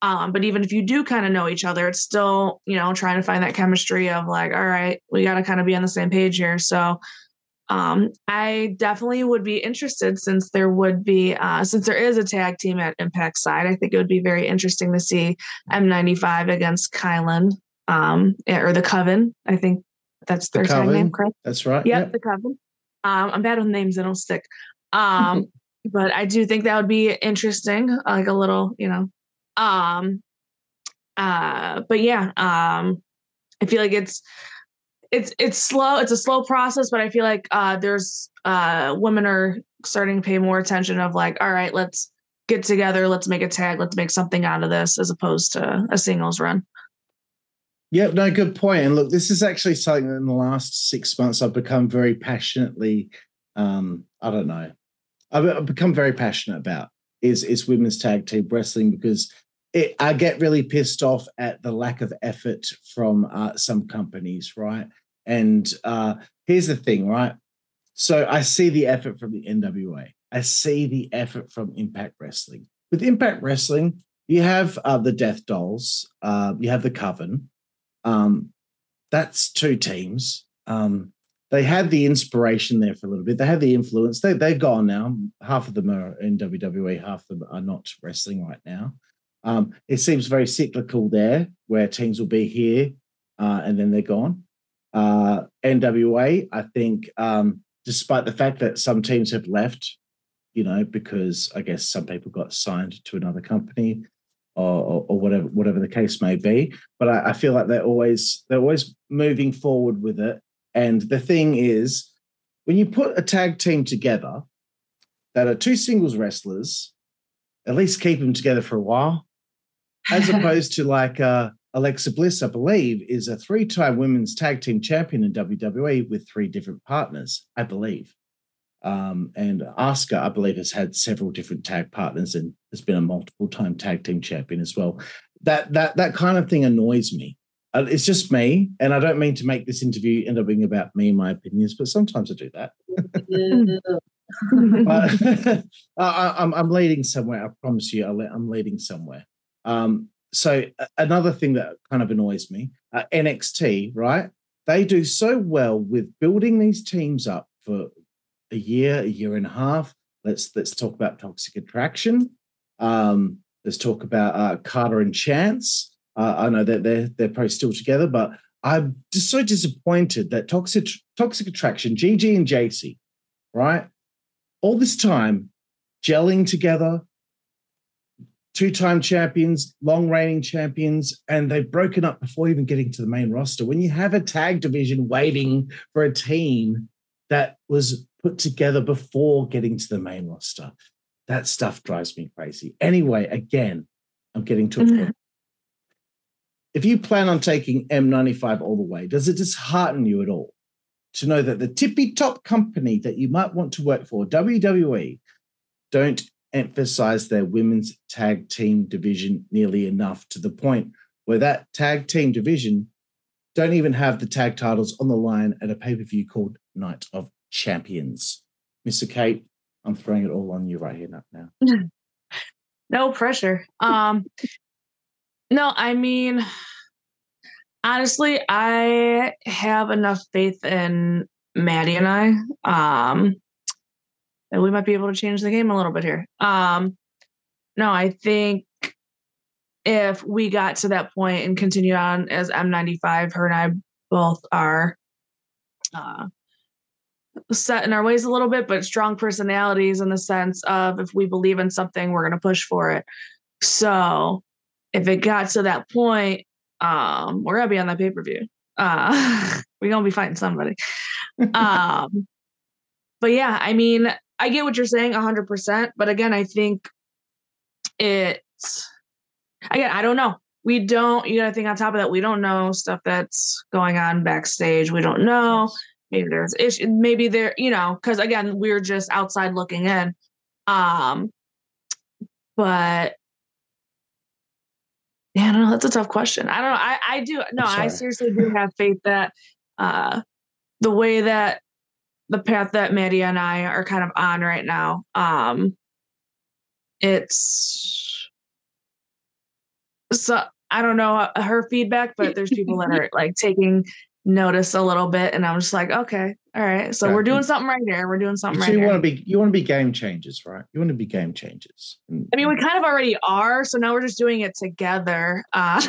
um, but even if you do kind of know each other, it's still, you know, trying to find that chemistry of like, all right, we got to kind of be on the same page here. So um, I definitely would be interested since there would be, uh, since there is a tag team at Impact side, I think it would be very interesting to see M95 against Kilynn um, or the Coven. I think that's their tag name, correct? That's right. Yep, yep. the Coven. Um, I'm bad with names; they don't stick. Um, but I do think that would be interesting, like a little, you know. Um, uh, but yeah, um, I feel like it's it's it's slow. It's a slow process, but I feel like uh, there's uh, women are starting to pay more attention of like, all right, let's get together, let's make a tag, let's make something out of this, as opposed to a singles run. Yep, no, good point. And look, this is actually something that in the last six months I've become very passionately, um, I don't know, I've become very passionate about is is women's tag team wrestling because it, I get really pissed off at the lack of effort from uh, some companies, right? And uh, here's the thing, right? So I see the effort from the NWA. I see the effort from Impact Wrestling. With Impact Wrestling, you have uh, the Death Dolls, uh, you have the Coven. Um, that's two teams. Um, they had the inspiration there for a little bit. They had the influence. They they're gone now. Half of them are in WWE. Half of them are not wrestling right now. Um, it seems very cyclical there, where teams will be here uh, and then they're gone. Uh, NWA, I think, um, despite the fact that some teams have left, you know, because I guess some people got signed to another company or, or, or whatever whatever the case may be. But I, I feel like they're always they're always moving forward with it and the thing is, when you put a tag team together that are two singles wrestlers, at least keep them together for a while, as opposed to like uh, Alexa Bliss, I believe, is a three time women's tag team champion in WWE with three different partners, I believe. Um, and Asuka, I believe, has had several different tag partners and has been a multiple time tag team champion as well. That that that kind of thing annoys me uh, it's just me, and I don't mean to make this interview end up being about me and my opinions, but sometimes I do that. I, I'm, I'm leading somewhere. I promise you, I'm leading somewhere. Um, so another thing that kind of annoys me, uh, NXT, right? They do so well with building these teams up for a year, a year and a half. Let's let's talk about Toxic Attraction. Um, let's talk about uh, Carter and Chance. Uh, I know that they're they're probably still together, but I'm just so disappointed that toxic toxic attraction, GG and JC, right? All this time gelling together, two-time champions, long reigning champions, and they've broken up before even getting to the main roster. When you have a tag division waiting for a team that was put together before getting to the main roster, that stuff drives me crazy. Anyway, again, I'm getting to a mm-hmm. point if you plan on taking M95 all the way, does it dishearten you at all to know that the tippy top company that you might want to work for, WWE, don't emphasize their women's tag team division nearly enough to the point where that tag team division don't even have the tag titles on the line at a pay per view called Night of Champions? Missa Kate, I'm throwing it all on you right here now. no pressure. Um, no, I mean, honestly, I have enough faith in Madi and I. Um, then we might be able to change the game a little bit here. Um, no, I think if we got to that point and continue on as M95, her and I both are uh, set in our ways a little bit, but strong personalities in the sense of if we believe in something, we're going to push for it. So if it got to that point, um, we're going to be on that pay per view. Uh, we're going to be fighting somebody. um, but yeah, I mean, I get what you're saying 100%. But again, I think it's, again, I don't know. We don't, you got to think on top of that, we don't know stuff that's going on backstage. We don't know. Maybe there's issue. Maybe there, you know, because again, we're just outside looking in. Um, but yeah, I don't know. That's a tough question. I don't know. I, I do no, I seriously do have faith that uh the way that the path that Madi and I are kind of on right now, um it's so I don't know her feedback, but there's people that are like taking notice a little bit and i'm just like okay all right so we're doing something right here we're doing something so right you want to be you want to be game changers right? You want to be game changers i mean we kind of already are so now we're just doing it together uh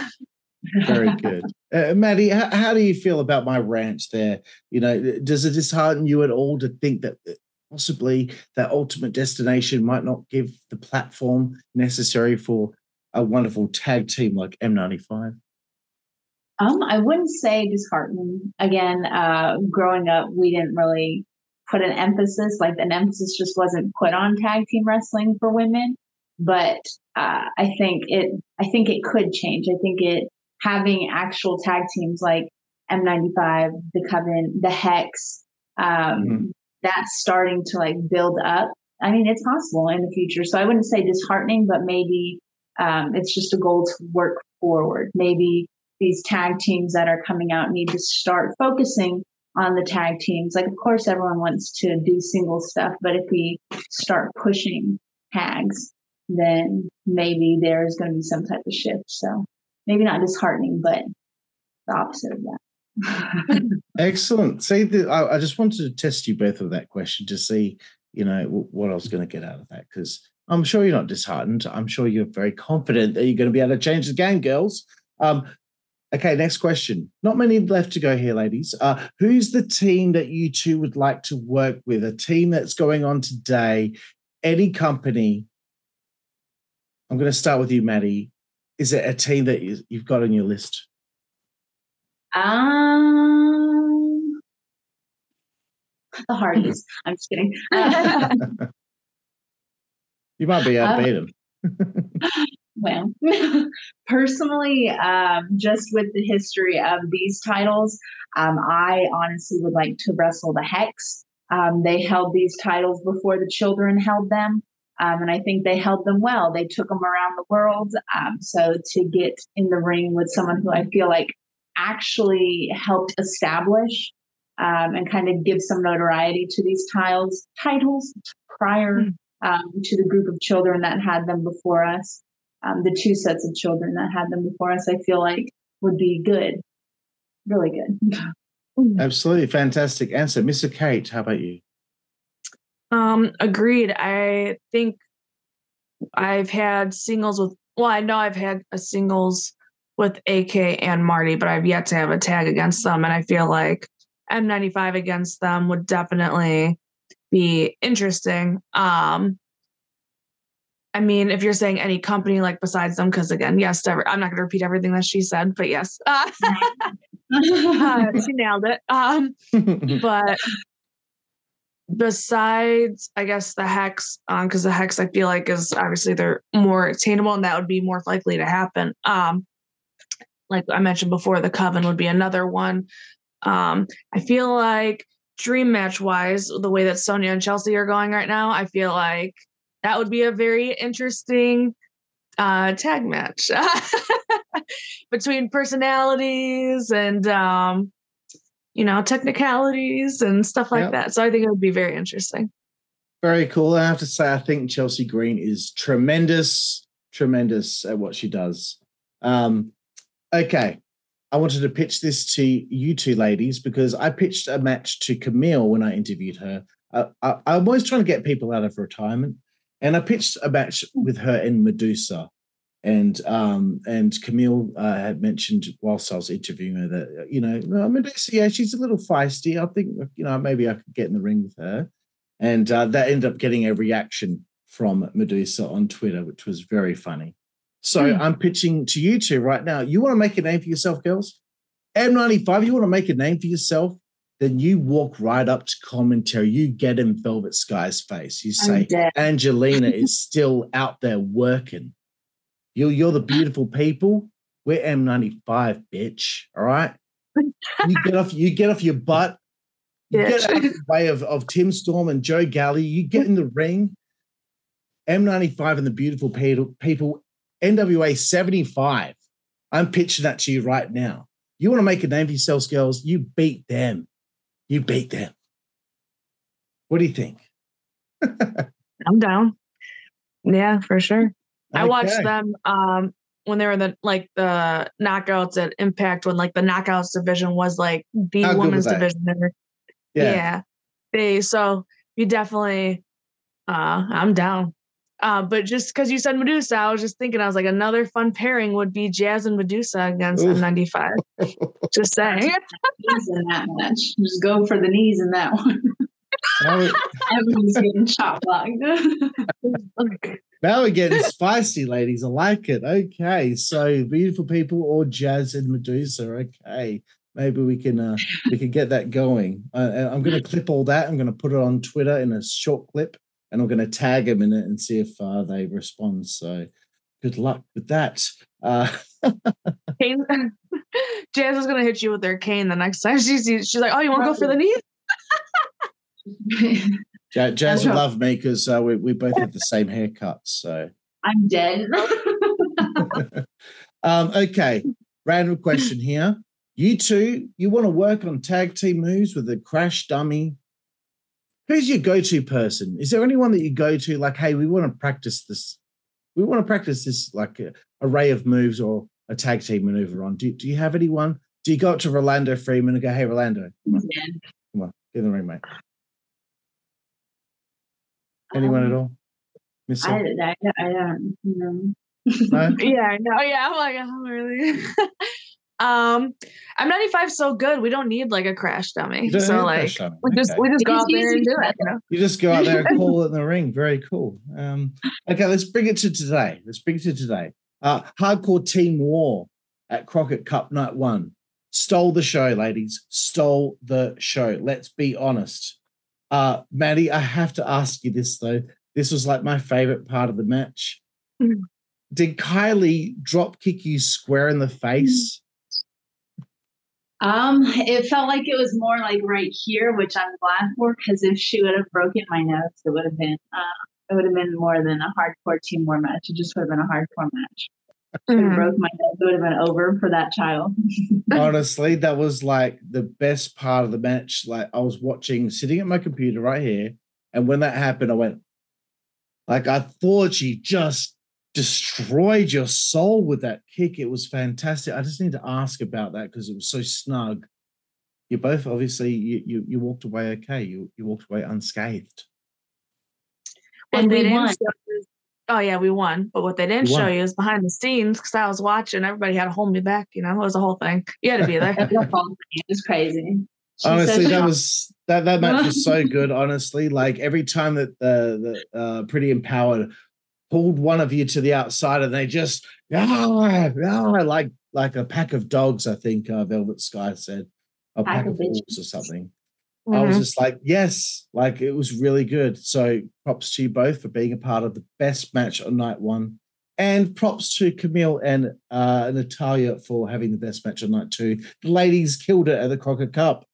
very good uh, maddie how, how do you feel about my rant there you know does it dishearten you at all to think that uh, possibly that ultimate destination might not give the platform necessary for a wonderful tag team like m95 um, I wouldn't say disheartening. Again, uh, growing up, we didn't really put an emphasis, like an emphasis just wasn't put on tag team wrestling for women. But uh, I think it, I think it could change. I think it having actual tag teams like M95, the Coven, the Hex, um, mm-hmm. that's starting to like build up. I mean, it's possible in the future. So I wouldn't say disheartening, but maybe um, it's just a goal to work forward. Maybe these tag teams that are coming out need to start focusing on the tag teams. Like, of course, everyone wants to do single stuff, but if we start pushing tags, then maybe there's going to be some type of shift. So maybe not disheartening, but the opposite of that. Excellent. See, the, I, I, just wanted to test you both of that question to see, you know, what I was going to get out of that because I'm sure you're not disheartened. I'm sure you're very confident that you're going to be able to change the game, girls. Um, Okay, next question. Not many left to go here, ladies. Uh, who's the team that you two would like to work with? A team that's going on today, any company. I'm going to start with you, Madi. Is it a team that you've got on your list? Um, the Hardys. I'm just kidding. you might be able to beat them. well, personally, um, just with the history of these titles, um, I honestly would like to wrestle the Hex. Um, they held these titles before the children held them. Um, and I think they held them well. They took them around the world. Um, so to get in the ring with someone who I feel like actually helped establish um, and kind of give some notoriety to these tiles titles prior mm. to the group of children that had them before us um, the two sets of children that had them before us, I feel like would be good, really good. Absolutely fantastic answer, Missa Kate. How about you? Um, agreed. I think I've had singles with. Well, I know I've had a singles with AK and Marti, but I've yet to have a tag against them, and I feel like M95 against them would definitely be interesting. Um, I mean, if you're saying any company like besides them, because again, yes, I'm not going to repeat everything that she said, but yes, uh, uh, she nailed it. Um, but besides, I guess the hex, because um, the hex I feel like is obviously they're more attainable, and that would be more likely to happen. Um, like I mentioned before, the coven would be another one. Um, I feel like dream match wise, the way that Sonya and Chelsea are going right now, I feel like that would be a very interesting uh, tag match between personalities and um, you know technicalities and stuff like yep. that. So I think it would be very interesting. Very cool. I have to say, I think Chelsea Green is tremendous, tremendous at what she does. Um, okay, I wanted to pitch this to you two ladies because I pitched a match to Kamille when I interviewed her I, I, I'm always trying to get people out of retirement, and I pitched a match with her in Medusa, and um and Kamille uh, had mentioned whilst I was interviewing her that you know Medusa, yeah, she's a little feisty. I think you know maybe I could get in the ring with her, and uh, that ended up getting a reaction from Medusa on Twitter, which was very funny. So mm. I'm pitching to you two right now. You want to make a name for yourself, girls? M95, you want to make a name for yourself? Then you walk right up to commentary. You get in Velvet Sky's face. You say, Angelina is still out there working. You're, you're the beautiful people. We're M95, bitch. All right. you get off, you get off your butt. You yeah. get out of the way of, of Tim Storm and Joe Galli. You get in the ring. M95 and the beautiful people, people NWA 75. I'm pitching that to you right now. You want to make a name for yourselves, girls? You beat them. You beat them. What do you think? I'm down. Yeah, for sure. Okay. I watched them um when they were in the like the knockouts at Impact when like the knockouts division was like the How women's division. Yeah. yeah. They so you definitely uh I'm down. Uh, but just because you said Medusa, I was just thinking, I was like, another fun pairing would be Jazz and Medusa against Oof. M95. just saying. knees in that match. Just go for the knees in that one. Everyone's getting blocked. now we're getting spicy, ladies. I like it. Okay, so beautiful people or Jazz and Medusa. Okay, maybe we can uh, we can get that going. Uh, I'm going to clip all that. I'm going to put it on Twitter in a short clip and I'm going to tag them in it and see if uh, they respond. So good luck with that. Uh, Jazz is going to hit you with their cane the next time she sees. She's like, "Oh, you want to go for the knee?" Jazz, Jazz would love me because uh, we we both have the same haircut. So I'm dead. um, okay, random question here. You two, you want to work on tag team moves with a crash dummy who's your go-to person? Is there anyone that you go to like, hey, we want to practice this? We want to practice this like uh, array of moves or a tag team maneuver on. Do, do you have anyone? Do you go up to Rolando Freeman and go, hey, Rolando, come on, yeah. come on get in the ring, mate? Anyone um, at all? Miss I, I, I don't know. No? yeah, no, yeah. I'm like, oh, really? Um, I'm 95 so good. We don't need like a crash dummy. So like dummy. we just okay. we just go out there and do it. You, know? you just go out there and call it in the ring. Very cool. Um, okay, let's bring it to today. Let's bring it to today. Uh, hardcore team war at Crockett Cup Night One stole the show, ladies. Stole the show. Let's be honest. Uh, Madi, I have to ask you this though. This was like my favorite part of the match. Mm. Did Kylie drop kick you square in the face? Um, it felt like it was more like right here, which I'm glad for, because if she would have broken my nose, it would have been uh, it would have been more than a hardcore team war match. It just would have been a hardcore match. Mm-hmm. broke my nose, it would have been over for that child. Honestly, that was like the best part of the match. Like I was watching, sitting at my computer right here, and when that happened, I went, like I thought she just destroyed your soul with that kick. It was fantastic. I just need to ask about that because it was so snug. You both obviously you you, you walked away okay. You you walked away unscathed. And we won. Oh yeah, we won. But what they didn't show you is behind the scenes because I was watching. Everybody had to hold me back. You know, it was a whole thing. You had to be there. it was crazy. She honestly, that was that that match was so good. Honestly, like every time that the the uh, pretty empowered pulled one of you to the outside and they just ah, ah, like like a pack of dogs, I think uh, Velvet Sky said. A pack, pack of wolves or something. Mm-hmm. I was mm-hmm. just like, yes, like it was really good. So props to you both for being a part of the best match on night one. And props to Kamille and uh, Natalia for having the best match on night two. The ladies killed it at the Crockett Cup.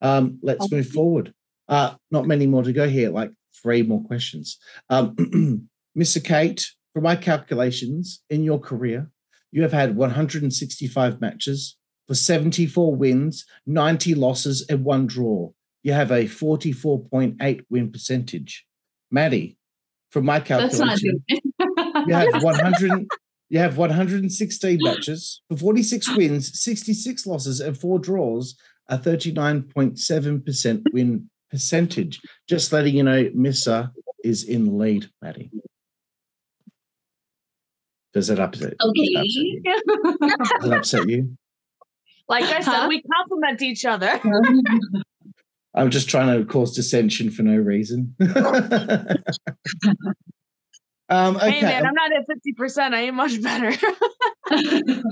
Um, let's move forward. Uh, not many more to go here, like three more questions. Um, Missa Kate, for my calculations, in your career, you have had 165 matches for 74 wins, 90 losses, and one draw. You have a 44.8 win percentage. Madi, from my calculation, you have 100. You have 116 matches for 46 wins, 66 losses, and four draws, a 39.7% win percentage. Just letting you know, Missa is in the lead, Madi. Does that upset? Okay. Does that upset you? Does that upset you? Like I said, Huh? we complement each other. I'm just trying to cause dissension for no reason. um, okay. Hey man, I'm not at 50%. I ain't much better.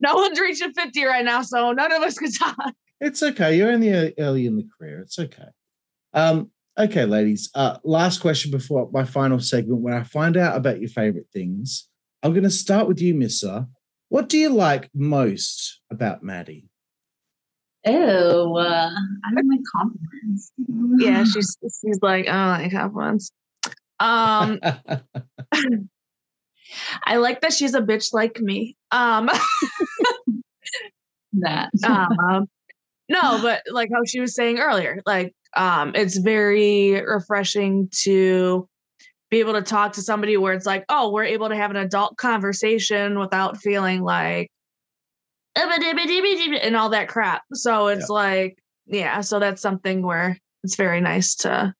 no one's reaching 50 right now, so none of us can talk. It's okay. You're only early in the career. It's okay. Um, okay, ladies. Uh, last question before my final segment, where I find out about your favorite things. I'm going to start with you, Missa. What do you like most about Madi? Oh, uh, I don't like compliments. Yeah, she's she's like, I don't like compliments. Um, I like that she's a bitch like me. Um, that. um no but like how she was saying earlier like um it's very refreshing to be able to talk to somebody where it's like oh we're able to have an adult conversation without feeling like and all that crap so it's like yeah so that's something where it's very nice to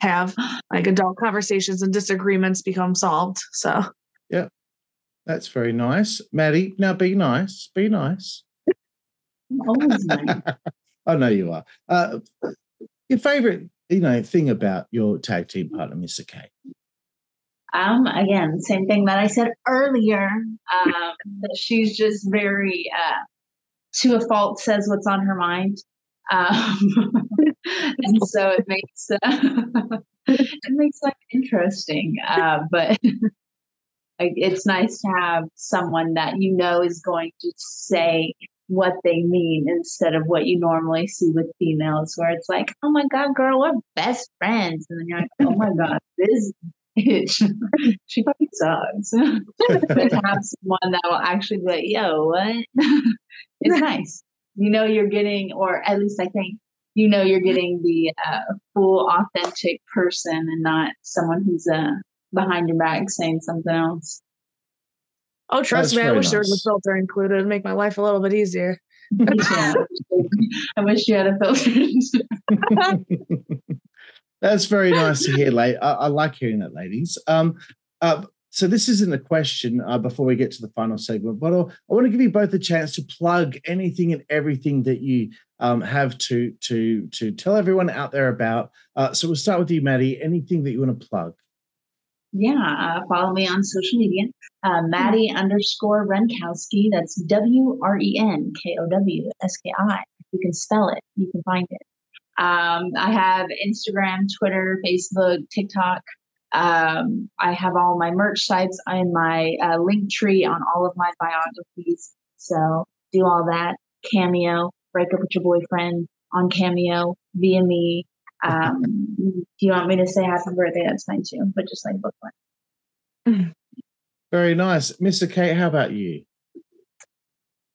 have like adult conversations and disagreements become solved so yeah, That's very nice. Madi, now be nice. Be nice. Always nice. I know you are. Uh, your favorite, you know, thing about your tag team partner, Mr. K. Um, again, same thing that I said earlier. Um, that she's just very, uh, to a fault, says what's on her mind. Um, and so it makes uh, it makes life interesting. Uh, but it's nice to have someone that you know is going to say what they mean instead of what you normally see with females, where it's like, "Oh my god, girl, we're best friends," and then you're like, "Oh my god, this she fucking sucks." but to have someone that will actually be like, "Yo, what?" it's nice. You know, you're getting, or at least I think you know, you're getting the uh, full, authentic person, and not someone who's uh, behind your back saying something else. oh trust That's me i very wish there was a filter included It'd make my life a little bit easier yeah. I wish you had a filter. That's very nice to hear, late. I, I like hearing that, ladies. Um, uh, so this isn't a question uh, before we get to the final segment, but I'll, I want to give you both a chance to plug anything and everything that you um, have to to to tell everyone out there about. Uh, so we'll start with you, Madi. Anything that you want to plug? Yeah, uh, follow me on social media. Uh, Madi underscore Wrenkowski. That's W R E N K O W S K I. If you can spell it. You can find it. Um, I have Instagram, Twitter, Facebook, TikTok. Um, I have all my merch sites and my uh, link tree on all of my biographies. So do all that. Cameo, break up with your boyfriend on Cameo via me. Um, do you want me to say happy birthday? That's fine too, but just like book one. Very nice, Missa Kate. How about you?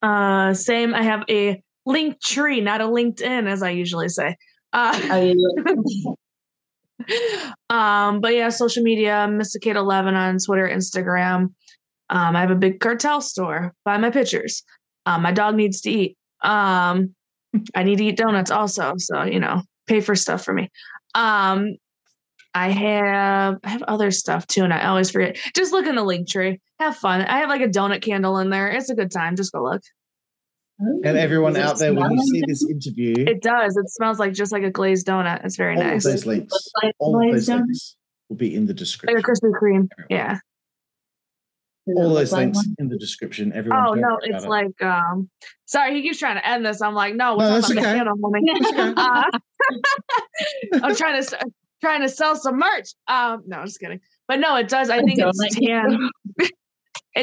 Uh, same. I have a link tree, not a LinkedIn, as I usually say. Uh, um, but yeah, social media, Mysticate11 on Twitter, Instagram. Um, I have a big cartel store. Buy my pictures. Um, my dog needs to eat. Um, I need to eat donuts also, so you know, pay for stuff for me. Um, I have I have other stuff too, and I always forget. Just look in the link tree. Have fun. I have like a donut candle in there. It's a good time. Just go look. And everyone out there, when you see this interview, It does. It smells like just like a glazed donut. It's very all nice. of those links, like all of those donut? links will be in the Like description. a Krispy Kreme. Yeah. All those like links one? in the description. Everyone. Oh no, it's it. like um sorry, he keeps trying to end this. I'm like, no, No, we're that's talking okay. the candle morning. okay. Uh, I'm trying to trying to sell some merch. Um, no, I'm just kidding. But no, it does. I think it's donut tan. It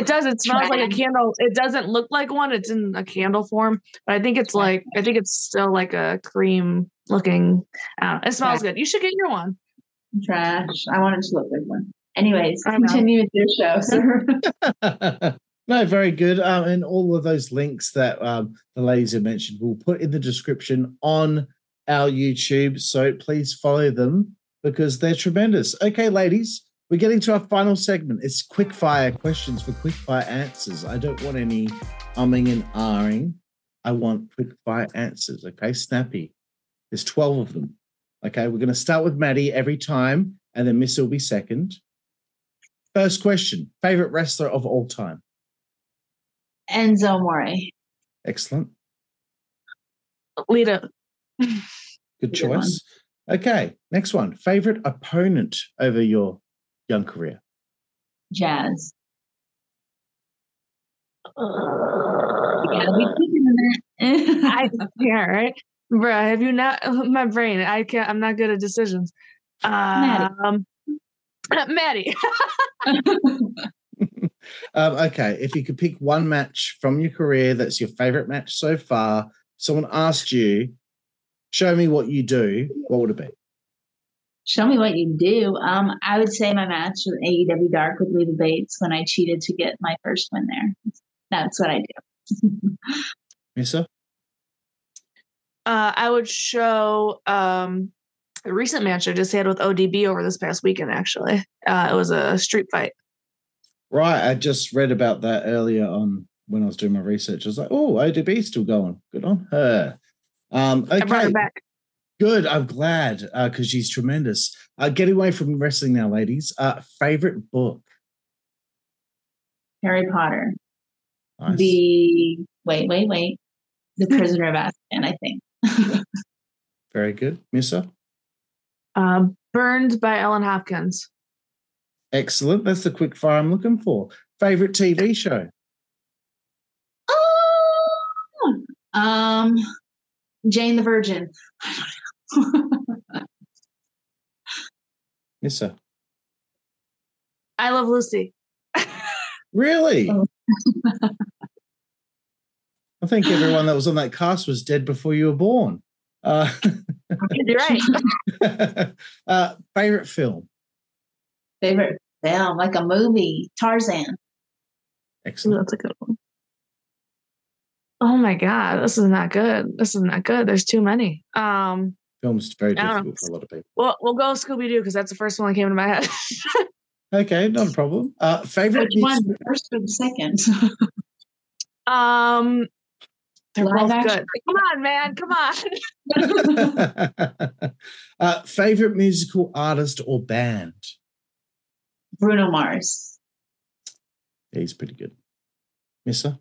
does. It smells like a candle. It doesn't look like one. It's in a candle form, but I think it's like I think it's still like a cream looking. Uh, it smells good. You should get your one. Trash. I want it to look like one. Anyways, I know. continue with your show, sir. no, very good. Um, and all of those links that um, the ladies have mentioned, we'll put in the description on our YouTube. So please follow them because they're tremendous. Okay, ladies, we're getting to our final segment. It's quick fire questions for quick fire answers. I don't want any umming and ahhing. I want quick fire answers. Okay, snappy. There's 12 of them. Okay, we're going to start with Madi every time, and then Miss will be second. First question favorite wrestler of all time? Enzo More. Excellent. Lita. Good Good choice. Okay, next one. Favorite opponent over your young career? Jazz. Uh, Yeah, we keep in there. I yeah, right, bruh. Have you not? My brain. I can't. I'm not good at decisions. Madi. Um, Madi. Um, okay, if you could pick one match from your career that's your favorite match so far, someone asked you, show me what you do, what would it be? Show me what you do. Um, I would say my match with AEW Dark with Leva Bates when I cheated to get my first win there. That's what I do. Missa? Uh, I would show um a recent match I just had with ODB over this past weekend. Actually, uh, it was a street fight. Right, I just read about that earlier on when I was doing my research. I was like, oh, ODB's still going. Good on her. Um, I brought okay, back. Good. I'm glad because she's tremendous. Uh, get away from wrestling now, ladies. Uh, favorite book? Harry Potter. Nice. The wait, wait, wait. The Prisoner of Azkaban, I think. Very good. Missa? Uh, Burned by Ellen Hopkins. Excellent. That's the quick fire I'm looking for. Favorite TV show? oh, um, Jane the Virgin. Missa? I love Lucy. Really? Oh. I think everyone that was on that cast was dead before you were born. Uh, You're right. uh, favorite film? Favorite film, like a movie, Tarzan. Ooh, Excellent. that's a good one. Oh my god, this is not good. This is not good. There's too many. Um, Film's very I don't difficult for a lot of people. well, we'll go Scooby Doo because that's the first one that came into my head. Okay, not a problem. Uh, favorite Which one, music- first or the second? um, they're Live both action. good. Come on, man. Come on. uh, favorite musical artist or band? Bruno Mars. Yeah, he's pretty good. Missa?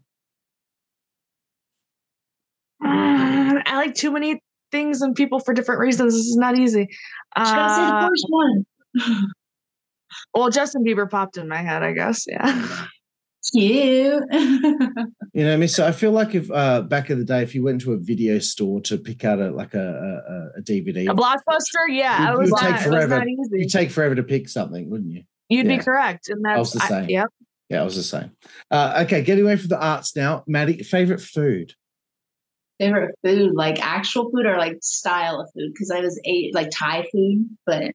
Mm, I like too many things and people for different reasons. This is not easy. Should the Uh, first one? well, Justin Bieber popped in my head, I guess. Yeah. Cute. You know, Missa, I feel like if uh, back in the day, if you went to a video store to pick out a like a, a, a DVD, A blockbuster? Yeah. It I was would take not, it was forever. not easy. you'd take forever to pick something, wouldn't you? You'd yeah. be correct. And I was the I- same. yep. Yeah, I was the same. Uh, okay, getting away from the arts now. Maddie, favorite food? Favorite food, like actual food or like style of food? Because I was ate like Thai food, but I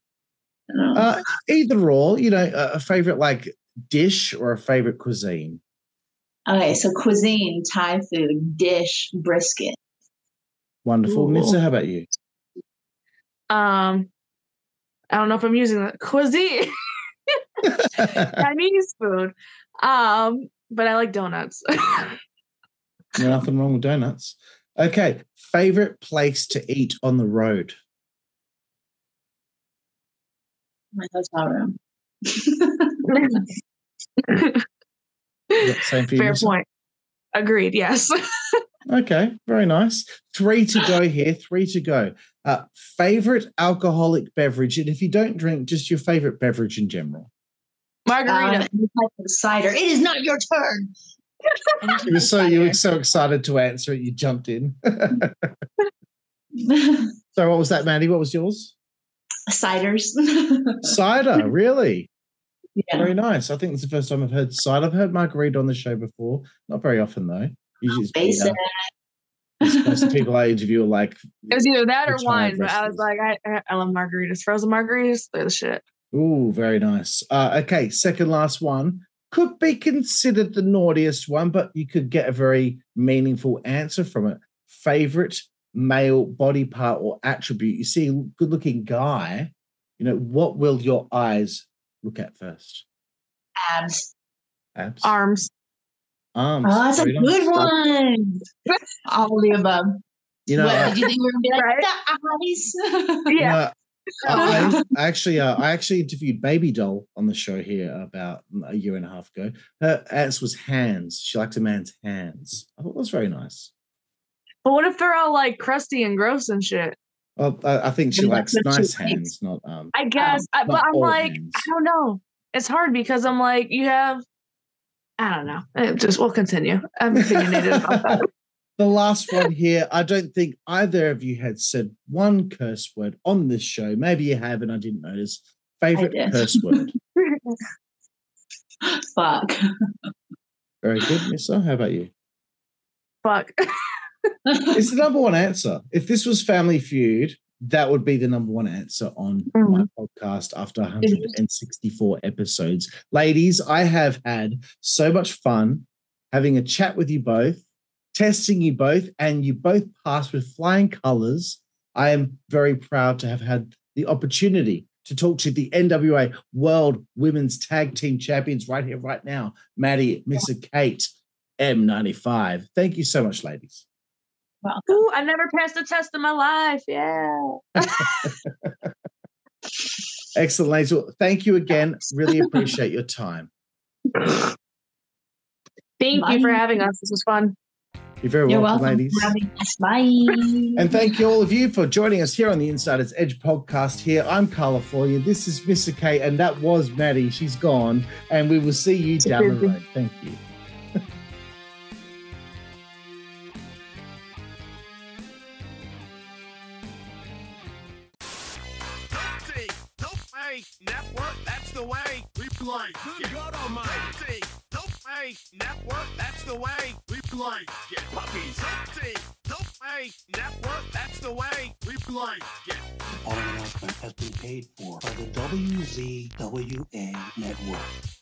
don't know. Uh, either or, you know, a, a favorite like dish or a favorite cuisine. okay, so cuisine, Thai food, dish, brisket. Wonderful. Ooh. Missa, how about you? Um, I don't know if I'm using the cuisine, Chinese food. Um, but I like donuts. Nothing wrong with donuts. Okay, favorite place to eat on the road. My hotel room. Is same for? Fair Missa? point. Agreed. Yes. Okay, very nice. Three to go here. Three to go. Uh, favorite alcoholic beverage, and if you don't drink, just your favorite beverage in general. Margarita. Um, any type of cider. It is not your turn. Any type You were so you were so excited to answer it, you jumped in. so what was that, Madi? What was yours? Ciders. Cider, really? yeah. Very nice. I think it's the first time I've heard cider. I've heard margarita on the show before. Not very often though. Usually it's beer. Basic. It's most people I interview are like It was either that or wine, but I was like, I, I- I love margaritas. Frozen margaritas, they're the shit. Ooh, very nice. Uh, okay, second last one could be considered the naughtiest one, but you could get a very meaningful answer from it. Favorite male body part or attribute? You see a good looking guy, you know, what will your eyes look at first? Abs. Abs, Arms. arms. Oh, that's a Very nice. good one. All of the above. You know, what, uh, did you think we were gonna be like Right? the eyes? you Yeah. know, I, I actually, uh, I actually interviewed Baby Doll on the show here about a year and a half ago. Her answer was hands. She liked a man's hands. I thought that was very nice. But what if they're all like crusty and gross and shit? Well, I, I think she likes nice hands, not um. I guess, I, but I'm like, hands. I don't know. It's hard because I'm like, you have, I don't know. It just we'll continue. I'm opinionated about that. The last one here, I don't think either of you had said one curse word on this show. Maybe you have, and I didn't notice. Favorite curse word. Fuck. Very good, Missa. How about you? Fuck. It's the number one answer. If this was Family Feud, that would be the number one answer on mm. my podcast after 164 episodes. Ladies, I have had so much fun having a chat with you both, testing you both, and you both passed with flying colors. I am very proud to have had the opportunity to talk to the NWA World Women's Tag Team Champions right here, right now, Madi, Missa Kate, M95. Thank you so much, ladies. Ooh, I never passed a test in my life. Yeah. Excellent, ladies. Well, thank you again. Really appreciate your time. Thank you for having us. This was fun. You're very You're welcome, welcome. ladies. for having us. Bye. And thank you all of you for joining us here on the Insiders Edge podcast. Here, I'm Karlifornia. This is Missa Kate, and that was Madi. She's gone, and we will see you down the road. Thank you. Guilty. Nope. Hey, network, that's the way we play. Good God Almighty. Hey, network, that's the way we play. Get puppies. Network, that's the way we play. Get announcement has been paid for by the WZWA Network.